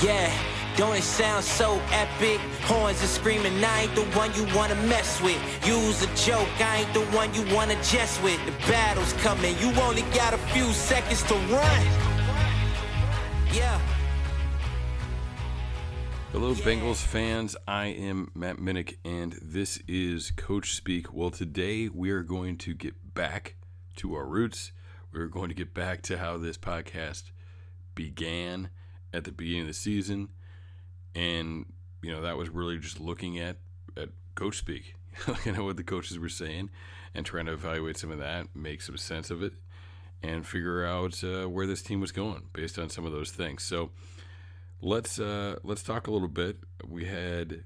Yeah, don't it sound so epic? Horns are screaming, I ain't the one you wanna mess with. Use a joke, I ain't the one you wanna jest with. The battle's coming, you only got a few seconds to run. Yeah. Hello, Bengals fans. I am Matt Minnick, and this is Coach Speak. Well, today we are going to get back to our roots. We're going to get back to how this podcast began at the beginning of the season, and you know that was really just looking at at Coach Speak, looking at what the coaches were saying, and trying to evaluate some of that, make some sense of it, and figure out uh, where this team was going based on some of those things. So let's uh, let's talk a little bit. We had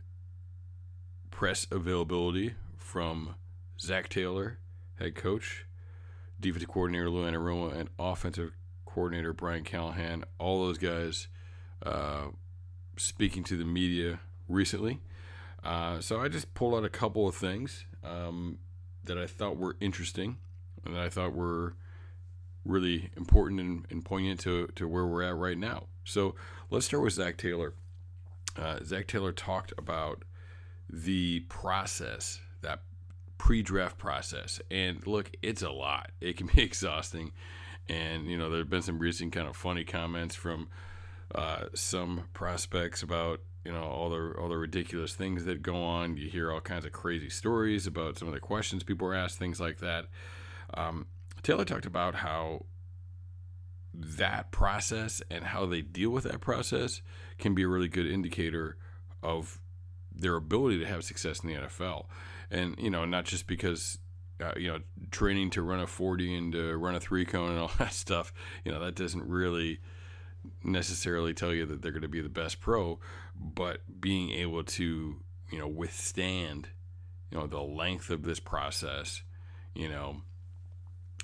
press availability from Zac Taylor, head coach, defensive coordinator Lou Anarumo, and offensive coordinator Brian Callahan. All those guys uh, speaking to the media recently. Uh, so I just pulled out a couple of things um, that I thought were interesting and that I thought were really important and, and poignant to, to where we're at right now. So let's start with Zac Taylor. Uh, Zac Taylor talked about the process, that pre draft process. And look, it's a lot, it can be exhausting. And, you know, there have been some recent kind of funny comments from uh, some prospects about you know all the all the ridiculous things that go on. You hear all kinds of crazy stories about some of the questions people are asked, things like that. Um, Taylor talked about how that process and how they deal with that process can be a really good indicator of their ability to have success in the NFL. And you know, not just because uh, you know training to run a 40 and to run a three cone and all that stuff. You know, that doesn't really necessarily tell you that they're going to be the best pro, but being able to, you know, withstand, you know, the length of this process, you know,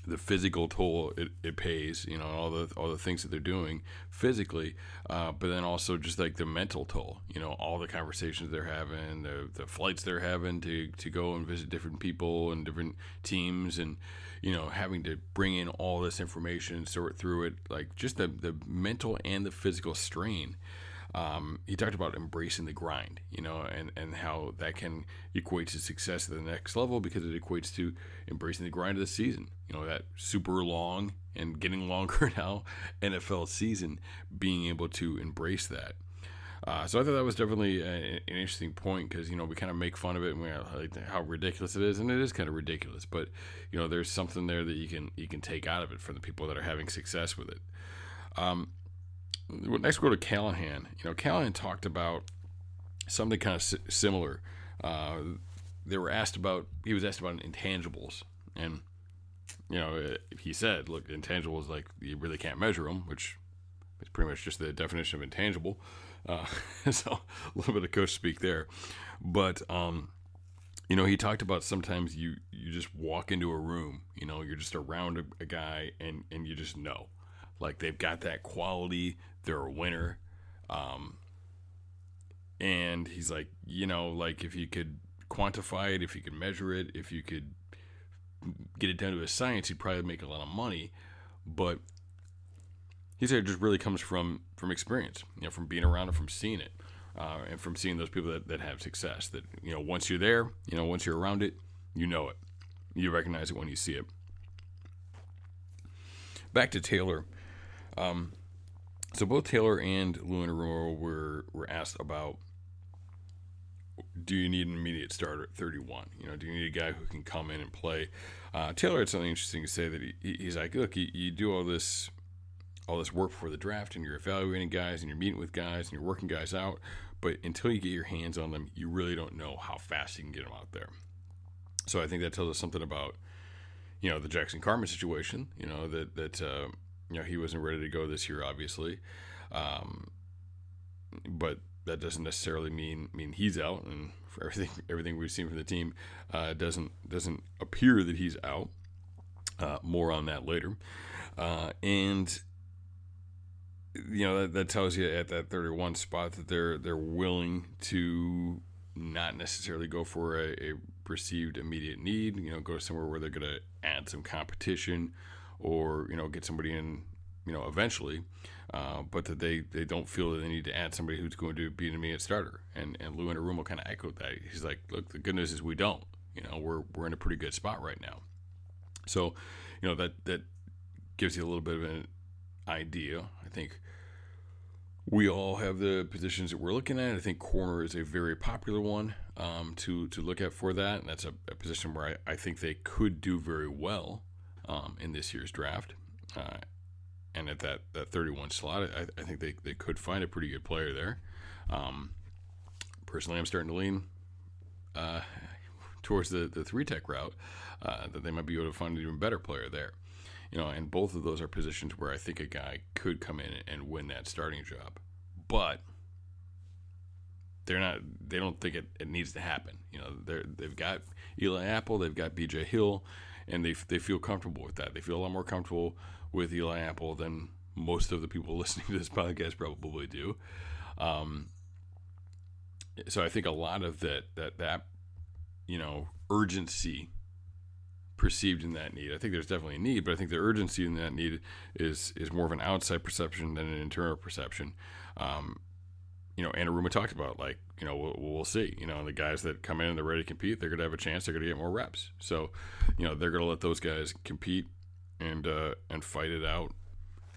the physical toll it, it pays, you know, all the all the things that they're doing physically, uh, but then also just like the mental toll, you know, all the conversations they're having, the the flights they're having to to go and visit different people and different teams, and you know, having to bring in all this information, sort through it, like just the the mental and the physical strain. Um, he talked about embracing the grind, you know, and, and how that can equate to success at the next level because it equates to embracing the grind of the season. You know, that super long and getting longer now NFL season, being able to embrace that. Uh, so I thought that was definitely a, an interesting point because you know we kind of make fun of it and we like how ridiculous it is, and it is kind of ridiculous. But you know, there's something there that you can you can take out of it for the people that are having success with it. Um, next, we go to Callahan. You know, Callahan talked about something kind of similar. Uh, they were asked about. He was asked about intangibles, and you know, he said, "Look, intangibles like you really can't measure them," which is pretty much just the definition of intangible. Uh, so a little bit of coach speak there, but um, you know, he talked about sometimes you you just walk into a room, you know, you're just around a, a guy and and you just know, like they've got that quality, they're a winner. Um, and he's like, you know, like if you could quantify it, if you could measure it, if you could get it down to a science, you'd probably make a lot of money. But he said it just really comes from from experience, you know, from being around it, from seeing it, uh, and from seeing those people that, that have success. That you know, once you're there, you know, once you're around it, you know it, you recognize it when you see it. Back to Taylor. Um, so both Taylor and Lou Anarumo were were asked about do you need an immediate starter at 31? You know, do you need a guy who can come in and play? Uh, Taylor had something interesting to say that he, he's like, look, you, you, do all this all this work for the draft and you're evaluating guys and you're meeting with guys and you're working guys out, but until you get your hands on them, you really don't know how fast you can get them out there. So I think that tells us something about you know the Jackson Carman situation. You know that that uh, you know he wasn't ready to go this year, obviously, um, but that doesn't necessarily mean mean he's out. And for everything everything we've seen from the team, uh, doesn't doesn't appear that he's out. Uh, more on that later. Uh, and you know that, that tells you at that 31 spot that they're they're willing to not necessarily go for a, a perceived immediate need. You know, go somewhere where they're going to add some competition, or you know, get somebody in. You know, eventually, uh, but that they, they don't feel that they need to add somebody who's going to be an immediate starter. And and Lou Anarumo kind of echoed that. He's like, look, the good news is we don't. You know, we're we're in a pretty good spot right now. So, you know that that gives you a little bit of an idea. I think we all have the positions that we're looking at. I think corner is a very popular one um, to to look at for that, and that's a, a position where I, I think they could do very well um, in this year's draft. Uh, and at that, that 31 slot, I, I, think they, they could find a pretty good player there. Um, personally, I'm starting to lean uh, towards the, the three tech route uh, that they might be able to find an even better player there. You know, and both of those are positions where I think a guy could come in and win that starting job. But they're not they don't think it, it needs to happen. You know, they're they've got Eli Apple, they've got BJ Hill, and they they feel comfortable with that. They feel a lot more comfortable with Eli Apple than most of the people listening to this podcast probably do. Um, so I think a lot of that that that you know urgency perceived in that need. I think there's definitely a need, but I think the urgency in that need is is more of an outside perception than an internal perception. Um, you know, Anarumo talked about like, you know, we'll, we'll, see. You know, the guys that come in and they're ready to compete, they're going to have a chance. They're going to get more reps. So, you know, they're going to let those guys compete and uh, and fight it out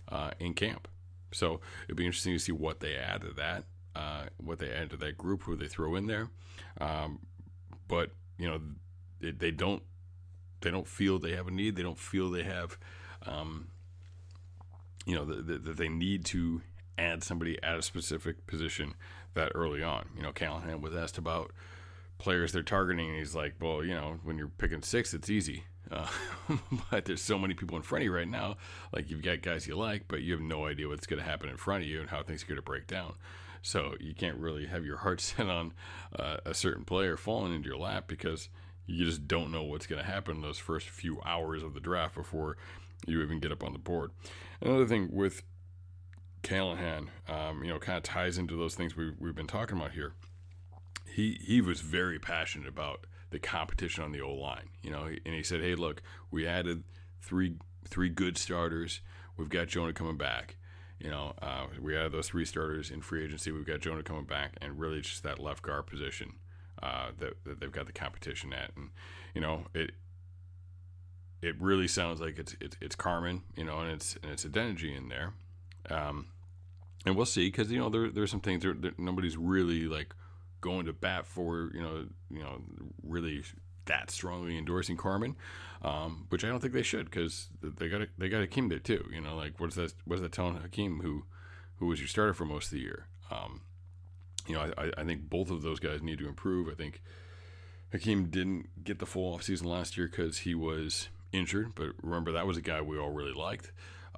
uh, in camp. So it'd be interesting to see what they add to that, uh, what they add to that group, who they throw in there. Um, but you know, they, they, don't they don't feel they have a need. They don't feel they have, um, you know, that the, the, they need to add somebody at a specific position that early on. You know, Callahan was asked about players they're targeting, and he's like, "Well, you know, when you're picking six, it's easy." Uh, but there's so many people in front of you right now. Like you've got guys you like, but you have no idea what's going to happen in front of you and how things are going to break down. So you can't really have your heart set on uh, a certain player falling into your lap because you just don't know what's going to happen in those first few hours of the draft before you even get up on the board. Another thing with Callahan, um, you know, kind of ties into those things we, we've been talking about here. He he was very passionate about the competition on the O line. You know, and he said, "Hey, look, we added three three good starters. We've got Jonah coming back. You know, uh, we added those three starters in free agency. We've got Jonah coming back, and really just that left guard position uh, that, that they've got the competition at. And you know, it it really sounds like it's it's, it's Carman. You know, and it's and it's Adeniji in there. Um, and we'll see because you know there there's some things that nobody's really like going to bat for you know you know really that strongly endorsing Carman, um, which I don't think they should because they got they got Hakeem there too. You know, like what's that what's that telling Hakeem who who was your starter for most of the year? Um, you know, I, I think both of those guys need to improve. I think Hakeem didn't get the full offseason last year because he was injured, but remember that was a guy we all really liked.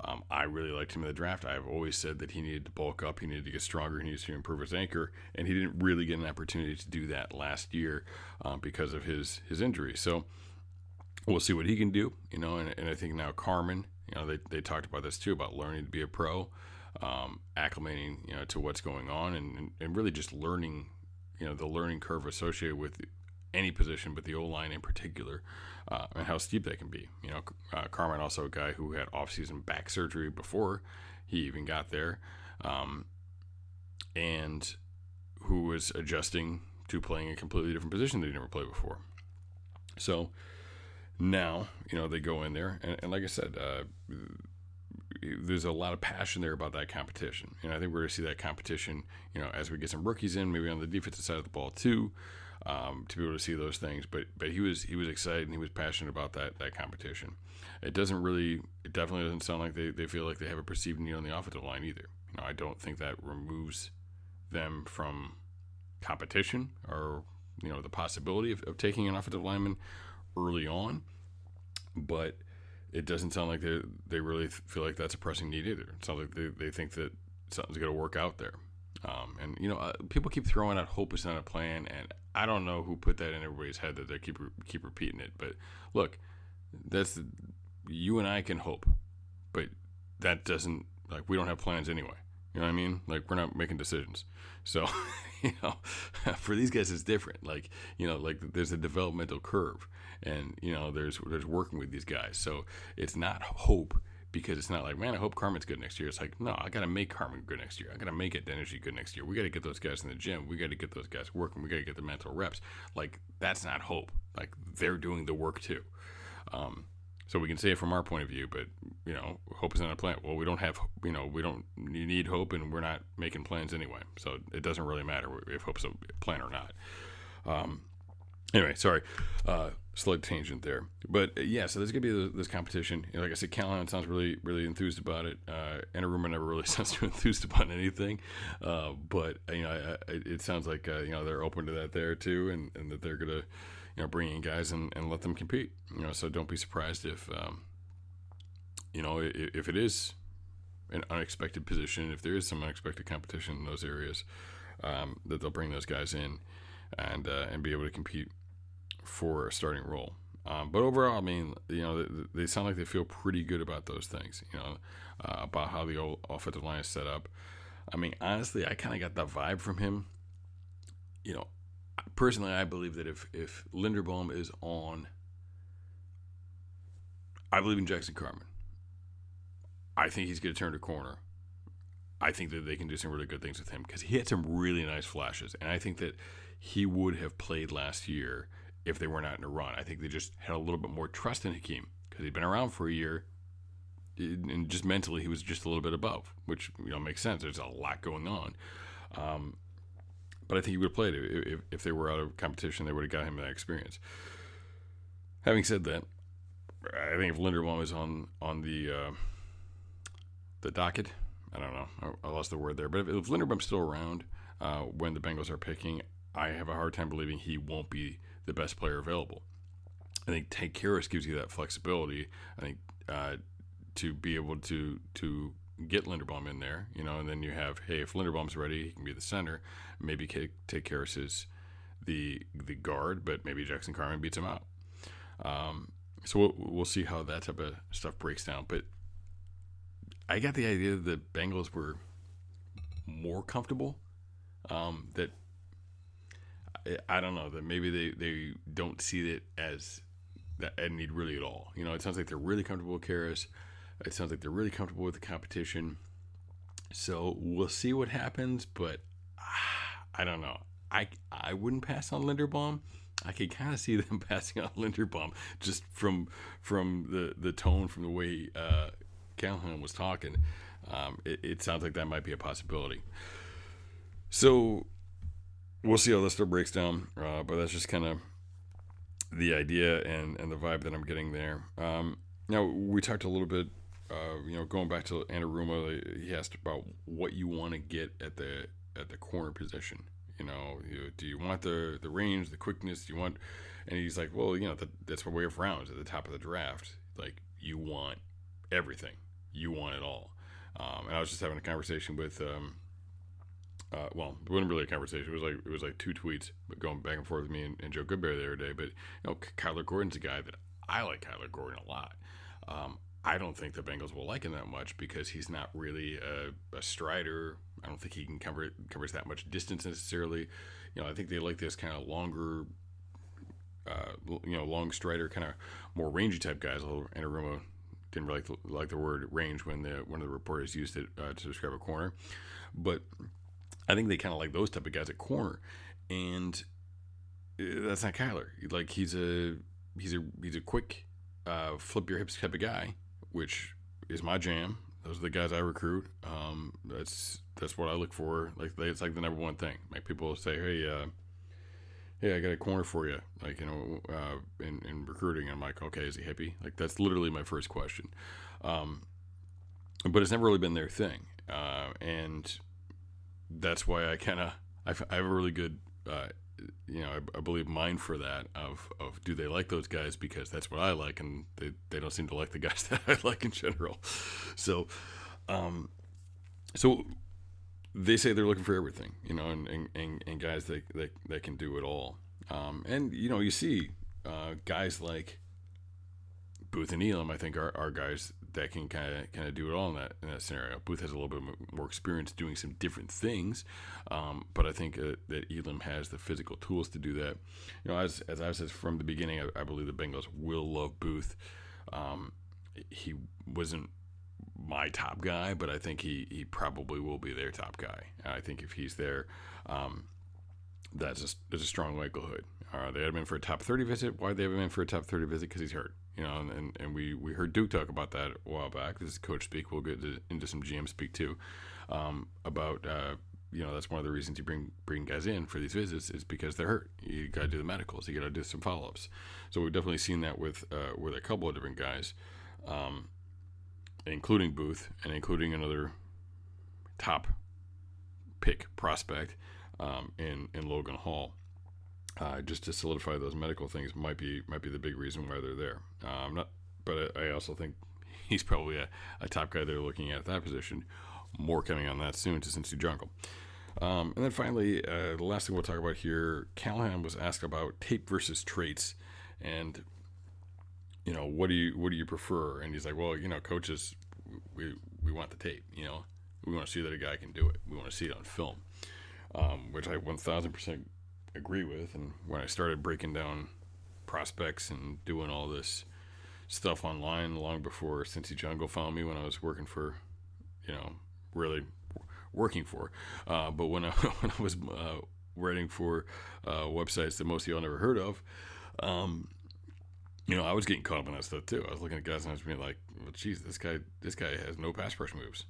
Um, I really liked him in the draft. I've always said that he needed to bulk up, he needed to get stronger, he needed to improve his anchor, and he didn't really get an opportunity to do that last year um, because of his his injury. So we'll see what he can do, you know. And, and I think now Carman, you know, they, they talked about this too about learning to be a pro, um, acclimating, you know, to what's going on, and, and really just learning, you know, the learning curve associated with any position, but the O line in particular uh, and how steep they can be. You know, uh, Carman also a guy who had offseason back surgery before he even got there, um, and who was adjusting to playing a completely different position that he never played before. So now, you know, they go in there, and, and like I said, uh, there's a lot of passion there about that competition, and I think we're going to see that competition, you know, as we get some rookies in, maybe on the defensive side of the ball too um, to be able to see those things. But but he was he was excited and he was passionate about that that competition. It doesn't really it definitely doesn't sound like they, they feel like they have a perceived need on the offensive line either. You know, I don't think that removes them from competition or you know the possibility of, of taking an offensive lineman early on, but it doesn't sound like they they really feel like that's a pressing need either. It sounds like they, they think that something's going to work out there. Um, and you know, uh, people keep throwing out hope is not a plan, and I don't know who put that in everybody's head that they keep keep repeating it. But look, that's you and I can hope, but that doesn't like we don't have plans anyway. You know what I mean? Like we're not making decisions. So, you know, for these guys it's different. Like, you know, like there's a developmental curve and, you know, there's there's working with these guys. So, it's not hope because it's not like, man, I hope Carman's good next year. It's like, no, I got to make Carmen good next year. I got to make Adeniji good next year. We got to get those guys in the gym. We got to get those guys working. We got to get the mental reps. Like that's not hope. Like they're doing the work too. Um, so we can say it from our point of view, but you know, hope is not a plan. Well, we don't have, you know, we don't need hope, and we're not making plans anyway. So it doesn't really matter if hope's a plan or not. Um, anyway, sorry, uh, slight tangent there, but uh, yeah. So there's gonna be this competition. You know, like I said, Callahan sounds really, really enthused about it. Uh, rumor never really sounds too enthused about anything, uh, but you know, I, I, it sounds like uh, you know they're open to that there too, and, and that they're gonna you know, bring in guys and, and let them compete. You know, so don't be surprised if, um, you know, if, if it is an unexpected position, if there is some unexpected competition in those areas, um, that they'll bring those guys in and uh, and be able to compete for a starting role. Um, but overall, I mean, you know, they, they, sound like they feel pretty good about those things. You know, uh, about how the offensive line is set up. I mean, honestly, I kind of got that vibe from him. You know, personally, I believe that if if Linderbaum is on, I believe in Jackson Carman. I think he's going to turn a corner. I think that they can do some really good things with him because he had some really nice flashes, and I think that he would have played last year if they were not in a run. I think they just had a little bit more trust in Hakeem because he'd been around for a year, and just mentally he was just a little bit above, which you know makes sense. There's a lot going on. Um, but I think he would have played if, if they were out of competition. They would have got him that experience. Having said that, I think if Linderbaum is on on the uh, the docket, I don't know. I, I, lost the word there. But if, if Linderbaum's still around uh, when the Bengals are picking, I have a hard time believing he won't be the best player available. I think Tank Karras gives you that flexibility. I think uh, to be able to to get Linderbaum in there, you know, and then you have, hey, if Linderbaum's ready, he can be the center. Maybe of his the the guard, but maybe Jackson Carman beats him out. Um, so we'll, we'll see how that type of stuff breaks down. But I got the idea that the Bengals were more comfortable. Um, that I, don't know that maybe they, they don't see it as that need really at all. You know, it sounds like they're really comfortable with Karras. It sounds like they're really comfortable with the competition. So we'll see what happens, but ah, I don't know. I I wouldn't pass on Linderbaum. I could kind of see them passing on Linderbaum just from from the the tone from the way uh, Callahan was talking. Um, it, it, sounds like that might be a possibility. So we'll see how this stuff breaks down. Uh, but that's just kind of the idea and and the vibe that I'm getting there. Um, now we talked a little bit uh, you know, going back to Anarumo, he asked about what you want to get at the at the corner position. You know, you, do you want the the range, the quickness? Do you want? And he's like, well, you know, that, that's what we have rounds at the top of the draft. Like, you want everything. You want it all. Um, and I was just having a conversation with, um, uh, well, it wasn't really a conversation. It was like it was like two tweets, going back and forth with me and, and Joe Goodberry the other day. But you know, Kyler Gordon's a guy that I like. Kyler Gordon a lot. Um, I don't think the Bengals will like him that much because he's not really a, a strider. I don't think he can cover covers that much distance necessarily. You know, I think they like this kind of longer, uh, you know, long strider, kind of more rangy type guys. Although Anarumo didn't really like the, like the word range when the one of the reporters used it uh, to describe a corner, but I think they kind of like those type of guys at corner, and uh, that's not Kyler. Like he's a he's a he's a quick uh, flip your hips type of guy which is my jam. Those are the guys I recruit. Um, that's that's what I look for. Like it's like the number one thing. Like people say, hey, uh, hey, I got a corner for you. Like you know, uh, in in recruiting, I'm like, okay, is he hippie? Like that's literally my first question. Um, but it's never really been their thing, uh, and that's why I kind of I, have a really good uh, you know, I, I, believe mine for that of, of do they like those guys because that's what I like and they, they don't seem to like the guys that I like in general. So, um, so they say they're looking for everything, you know, and, and, and, and guys that, that, that can do it all. Um, and, you know, you see uh, guys like Booth and Elam, I think, are, are guys that can kind of kind of do it all in that in that scenario. Booth has a little bit more experience doing some different things, um, but I think uh, that Elam has the physical tools to do that. You know, as as I've said from the beginning, I, I believe the Bengals will love Booth. Um, he wasn't my top guy, but I think he he probably will be their top guy. I think if he's there, um, that's a, that's a strong likelihood. Uh, they had him in for a top 30 visit. Why they have him in for a top 30 visit? Because he's hurt. You know, and, and, we, we heard Duke talk about that a while back. This is coach speak. We'll get to, into some GM speak too um, about uh, you know that's one of the reasons you bring bring guys in for these visits is because they're hurt. You got to do the medicals. You got to do some follow ups. So we've definitely seen that with uh, with a couple of different guys, um, including Booth and including another top pick prospect um, in in Logan Hall. Uh, just to solidify those medical things might be might be the big reason why they're there. Um, not, but I also think he's probably a, a top guy they're looking at at that position. More coming on that soon to Cincy Jungle. Um, and then finally, uh, the last thing we'll talk about here, Callahan was asked about tape versus traits, and you know what do you what do you prefer? And he's like, well, you know, coaches, we we want the tape. You know, we want to see that a guy can do it. We want to see it on film, um, which I one thousand percent agree with. And when I started breaking down prospects and doing all this stuff online long before Cincy Jungle found me when I was working for, you know, really working for. Uh, but when I when I was uh, writing for uh, websites that most of y'all never heard of, um, you know, I was getting caught up in that stuff too. I was looking at guys and I was being like, "Well, geez, this guy this guy has no pass rush moves."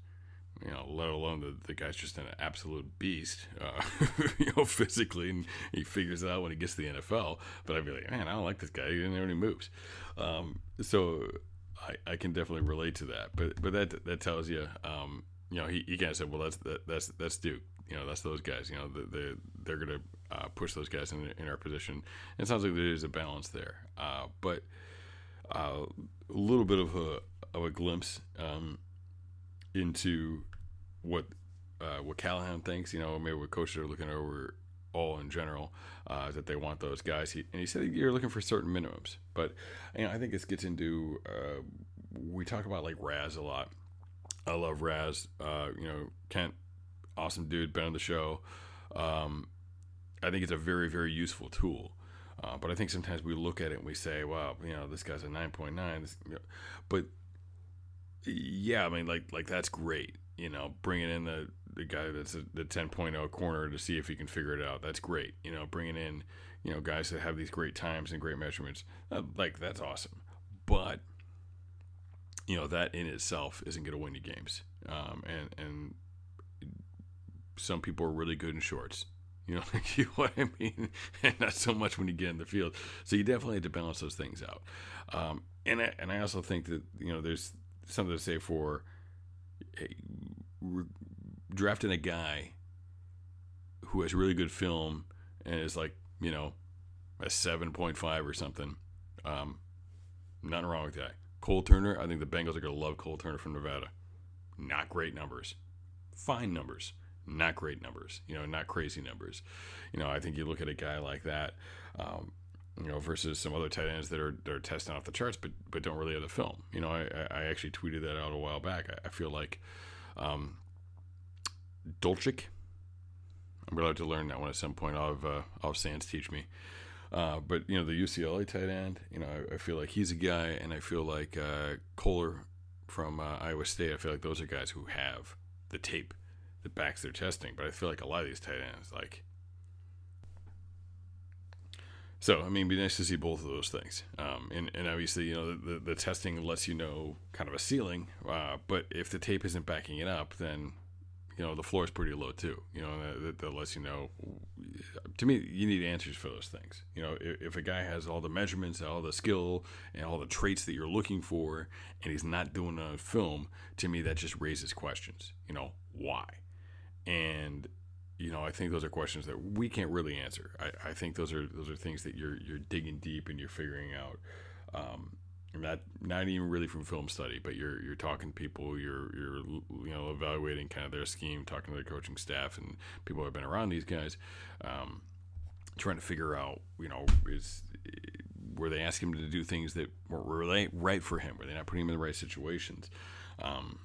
You know, let alone the, the guy's just an absolute beast, uh, you know, physically, and he figures it out when he gets to the NFL. But I'd be like, man, I don't like this guy. He didn't have any moves. Um, so I, I can definitely relate to that. But but that that tells you, um, you know, he, he kind of said, well, that's that, that's that's Duke. You know, that's those guys. You know, they they're going to uh, push those guys in, in our position. And it sounds like there is a balance there. Uh, but uh, a little bit of a of a glimpse um, into what uh, what Callahan thinks. You know, maybe what coaches are looking over all in general uh, that they want those guys. He, and he said you're looking for certain minimums, but you know, I think this gets into uh, we talk about like RAS a lot I love RAS. Uh, you know, Kent, awesome dude, been on the show. Um, I think it's a very, very useful tool. Uh, but I think sometimes we look at it and we say, "Wow, you know, this guy's a 9.9." you know, but yeah, I mean, like, like that's great. You know, bringing in the the guy that's a, the 10.0 corner to see if he can figure it out. That's great. You know, bringing in you know guys that have these great times and great measurements. Uh, like that's awesome. But you know that in itself isn't going to win you games. Um, and and some people are really good in shorts. You know, you know what I mean, and not so much when you get in the field. So you definitely have to balance those things out. Um, and I, and I also think that you know there's something to say for drafting a guy who has really good film and is like you know a seven point five or something. Um, nothing wrong with that. Cole Turner, I think the Bengals are going to love Cole Turner from Nevada. Not great numbers. Fine numbers. Not great numbers. You know, not crazy numbers. You know, I think you look at a guy like that, um, you know, versus some other tight ends that are that are testing off the charts, but but don't really have the film. You know, I, I actually tweeted that out a while back. I, I feel like um, Dulcich. I'm going to have to learn that one at some point. I'll have, uh, I'll have Sands teach me. Uh, but you know the UCLA tight end, you know I, I, feel like he's a guy, and I feel like uh, Kolar from uh, Iowa State. I feel like those are guys who have the tape that backs their testing. But I feel like a lot of these tight ends, like, so I mean, it'd be nice to see both of those things. Um, and and obviously, you know, the, the testing lets you know kind of a ceiling. Uh, but if the tape isn't backing it up, then you know the floor is pretty low too. You know that, that lets you know. To me, you need answers for those things. You know, if, if, a guy has all the measurements, all the skill, and all the traits that you're looking for, and he's not doing a film, to me that just raises questions. You know, why? And you know, I think those are questions that we can't really answer. I, I think those are those are things that you're you're digging deep and you're figuring out. Um, not not even really from film study, but you're you're talking to people, you're you're you know evaluating kind of their scheme, talking to their coaching staff and people who have been around these guys, um, trying to figure out you know is were they asking him to do things that weren't right for him? Were they not putting him in the right situations? Um,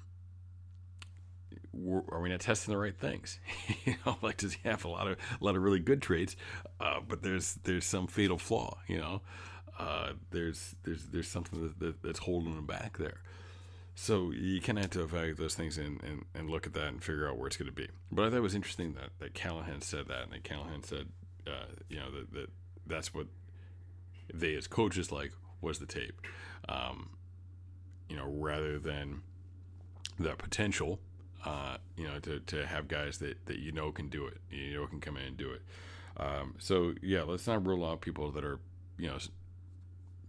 are we not testing the right things? you know, like does he have a lot of a lot of really good traits, uh, but there's there's some fatal flaw, you know. Uh, there's there's there's something that, that, that's holding him back there. So you kind of have to evaluate those things and, and, and look at that and figure out where it's going to be. But I thought it was interesting that, that Callahan said that, and that Callahan said, uh, you know, that, that that's what they as coaches like was the tape, um, you know, rather than the potential, uh, you know, to, to have guys that, that you know can do it, you know can come in and do it. Um, so yeah, let's not rule out people that are, you know,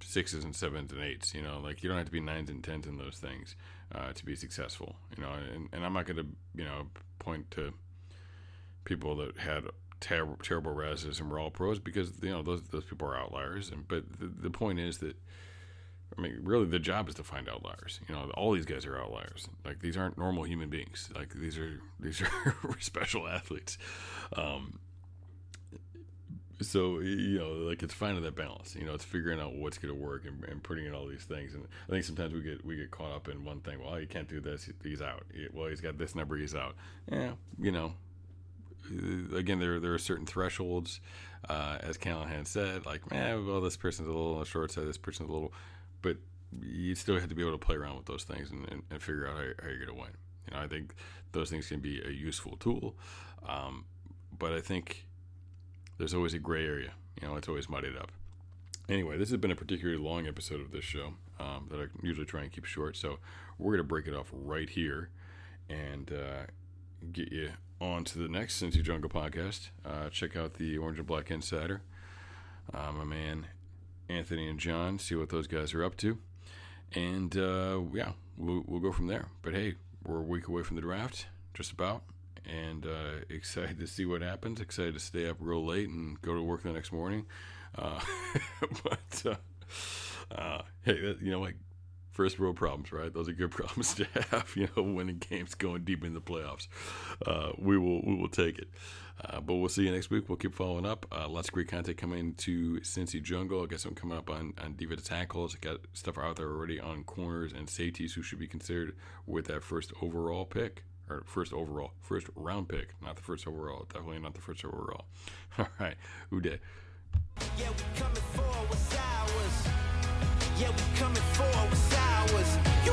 sixes and sevens and eights. You know, like you don't have to be nines and tens in those things uh, to be successful. You know, and, and I'm not going to you know point to people that had ter- terrible reses and were all pros because you know those those people are outliers. And but the, the point is that. I mean, really, the job is to find outliers. You know, all these guys are outliers. Like these aren't normal human beings. Like these are these are special athletes. Um, so you know like it's finding that balance you know it's figuring out what's going to work and, and, putting in all these things and i think sometimes we get we get caught up in one thing well he can't do this he's out well he's got this number he's out yeah you know uh, again there there are certain thresholds uh, as callahan said like man well this person's a little on the short side this person's a little but you still have to be able to play around with those things and, and, and figure out how, how you're going to win you know i think those things can be a useful tool um, but i think there's always a gray area. You know, it's always muddied up. Anyway, this has been a particularly long episode of this show um, that I usually try and keep short. So we're going to break it off right here and uh, get you on to the next Cincy Jungle podcast. Uh, check out the Orange and Black Insider. Uh, my man Anthony and John, see what those guys are up to. And uh, yeah, we'll, we'll go from there. But hey, we're a week away from the draft, just about and uh, excited to see what happens. Excited to stay up real late and go to work the next morning. Uh, but uh, uh hey, you know, like first world problems, right? Those are good problems to have. You know, winning games, going deep in the playoffs. Uh, we will we will take it. Uh, but we'll see you next week. We'll keep following up. lots of great content coming to Cincy Jungle. I got some coming up on, on defensive tackles. I got stuff out there already on corners and safeties who should be considered with that first overall pick or first overall, first round pick, not the first overall. Definitely not the first overall. All right, who did? Yeah, Yeah, we coming for what's ours. You